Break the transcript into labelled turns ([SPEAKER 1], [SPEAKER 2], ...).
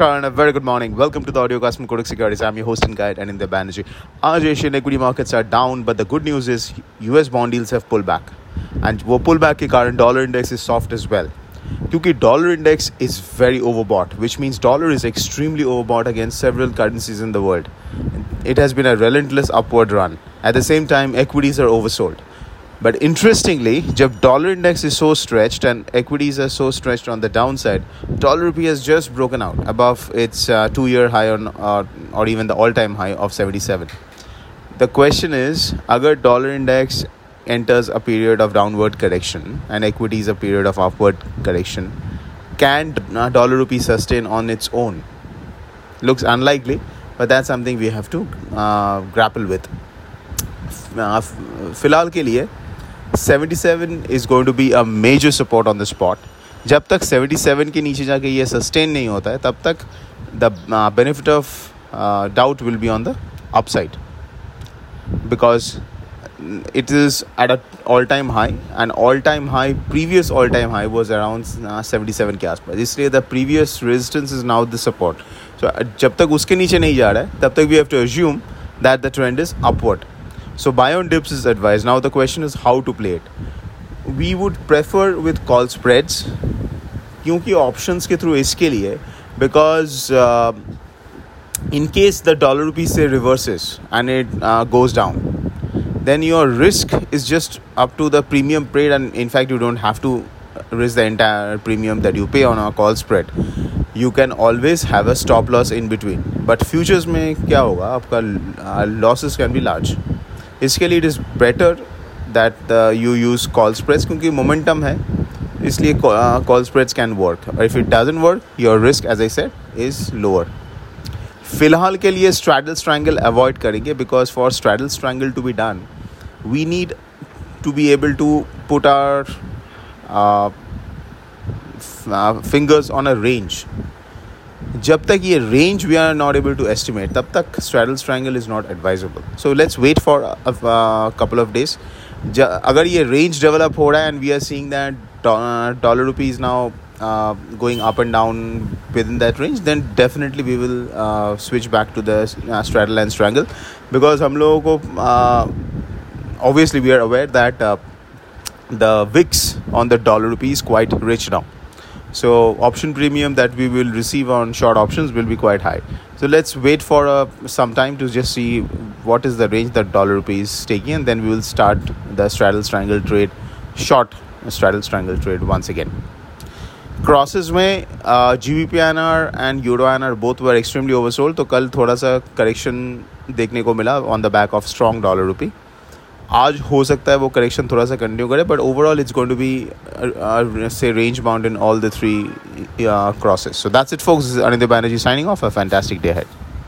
[SPEAKER 1] A good morning. Welcome to the audio cast from Kotak Securities. I'm your host and guide, Anindya Banerjee. Aaj Asian equity markets are down, but the good news is US bond yields have pulled back. And the pullback current dollar index is soft as well. Because dollar index is very overbought, which means dollar is extremely overbought against several currencies in the world. It has been a relentless upward run. At the same time, equities are oversold. But interestingly, जब dollar index is so stretched and equities are so stretched on the downside, dollar rupee has just broken out above its uh, two-year high on, uh, or even the all-time high of 77. The question is, agar dollar index enters a period of downward correction and equities a period of upward correction, can uh, dollar rupee sustain on its own? Looks unlikely, but that's something we have to uh, grapple with. फिलहाल के लिए 77 is going to be a major support on the spot जब तक 77 के नीचे जाके ये sustain नहीं होता है, तब तक the benefit of doubt will be on the upside because it is at a all time high and all time high previous all time high was around seventy seven के आसपास. इसलिए the previous resistance is now the support so जब तक उसके नीचे नहीं जा रहा है, तब तक we have to assume that the trend is upward so buy on dips is advised. Now the question is how to play it. We would prefer with call spreads क्योंकि options के through इसके लिए because uh, in case the dollar rupee say reverses and it uh, goes down then your risk is just up to the premium paid and in fact you don't have to risk the entire premium that you pay on a call spread you can always have a stop loss in between but futures में क्या होगा आपका losses can be large इसके लिए it is better that you use call spreads क्योंकि momentum है, इसलिए call spreads can work और if it doesn't work your risk as I said is lower फ़िलहाल के लिए स्ट्रैडल स्ट्रैंगल अवॉइड करेंगे because for straddle strangle to be done we need to be able to put our fingers on a range. जब तक ये range we are not able to estimate तब तक straddle strangle is not advisable so let's wait for couple of days अगर ये range develop हो रहा है and we are seeing that dollar rupees now going up and down within that range then definitely we will uh, switch back to the uh, straddle and strangle because हम लोगों को uh, obviously we are aware that uh, the VIX on the dollar rupee is quite rich now So option premium that we will receive on short options will be quite high so let's wait for uh, some time to just see what is the range that dollar rupee is taking and then we will start the straddle strangle trade short straddle strangle trade once again crosses में G B P N R and euro N R both were extremely oversold तो कल थोड़ा सा correction देखने को मिला on the back of strong dollar rupee आज हो सकता है वो करेक्शन थोड़ा सा कंटिन्यू करे but overall it's going to be say range bound in all the three crosses so that's it folks Anind Banerjee signing off a fantastic day ahead